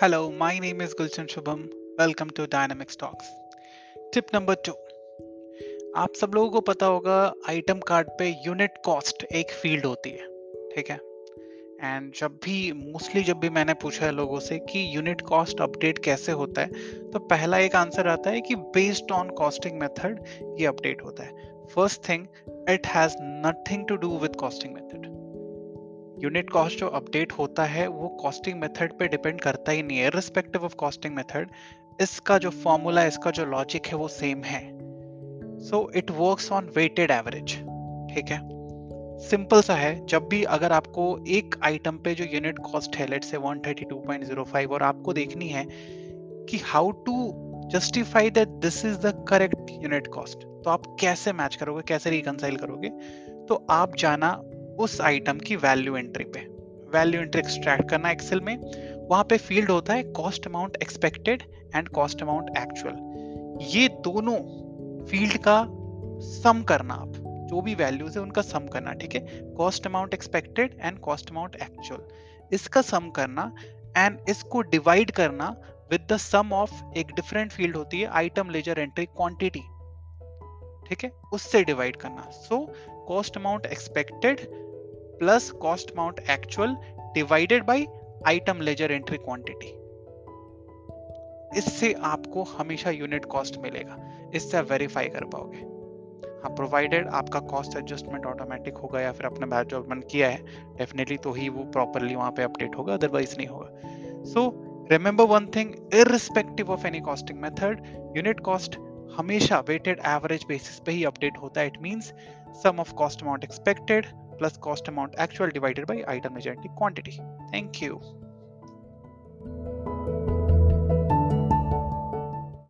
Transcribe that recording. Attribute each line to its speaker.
Speaker 1: Hello, my name is Gulchan Shubham. Welcome to Dynamics Talks. Tip number two. आप सब लोगों को पता होगा आइटम कार्ड पे यूनिट कॉस्ट एक फ़ील्ड होती है ठीक है एंड जब भी मोस्टली जब भी मैंने पूछा है लोगों से कि यूनिट कॉस्ट अपडेट कैसे होता है तो पहला एक आंसर आता है कि बेस्ड ऑन कॉस्टिंग मेथड ये अपडेट होता है first thing it has nothing to do with costing method unit cost जो अपडेट होता है, वो कॉस्टिंग मेथड पे डिपेंड करता ही नहीं है। रिस्पेक्टिव ऑफ़ कॉस्टिंग मेथड इसका जो फॉर्मूला इसका जो लॉजिक है, वो सेम है। So it works on weighted average ठीक है? सिंपल सा है, जब भी अगर आपको एक आइटम पे जो यूनिट कॉस्ट है लेट से 132.05 और आपको देखनी है कि how to justify that this is the correct unit cost तो आप कैसे मैच करोगे, कैसे रिकनसाइल करोगे तो आप जाना उस आइटम की वैल्यू एंट्री पे। वैल्यू एंट्री एक्सट्रैक्ट करना एक्सेल में। वहाँ पे फ़ील्ड होता है cost amount expected and cost amount actual ये दोनों फ़ील्ड का सम करना आप। जो भी वैल्यूज़ है उनका सम करना, ठीक है? Cost amount expected and cost amount actual इसका सम करना एंड इसको डिवाइड करना विद द सम ऑफ़ एक डिफरेंट फ़ील्ड होती है आइटम लेजर एंट्री क्वांटिटी ठीक है? उससे डिवाइड करना। So cost amount expected plus cost amount actual divided by item ledger entry quantity इससे आपको हमेशा यूनिट कॉस्ट मिलेगा। इससे आप वेरीफाई कर पाओगे। हाँ प्रोवाइडेड आपका कॉस्ट एडजस्टमेंट ऑटोमेटिक होगा या फिर आपने बैच जॉबमेंट किया है डेफिनेटली तो ही वो प्रॉपरली वहाँ पे अपडेट होगा अदरवाइज़ नहीं होगा। So remember one thing irrespective of any costing method unit cost हमेशा वेटेड एवरेज बेसिस पे ही अपडेट होता है it means sum of cost amount expected plus cost amount actual divided by item agent quantity. Thank you.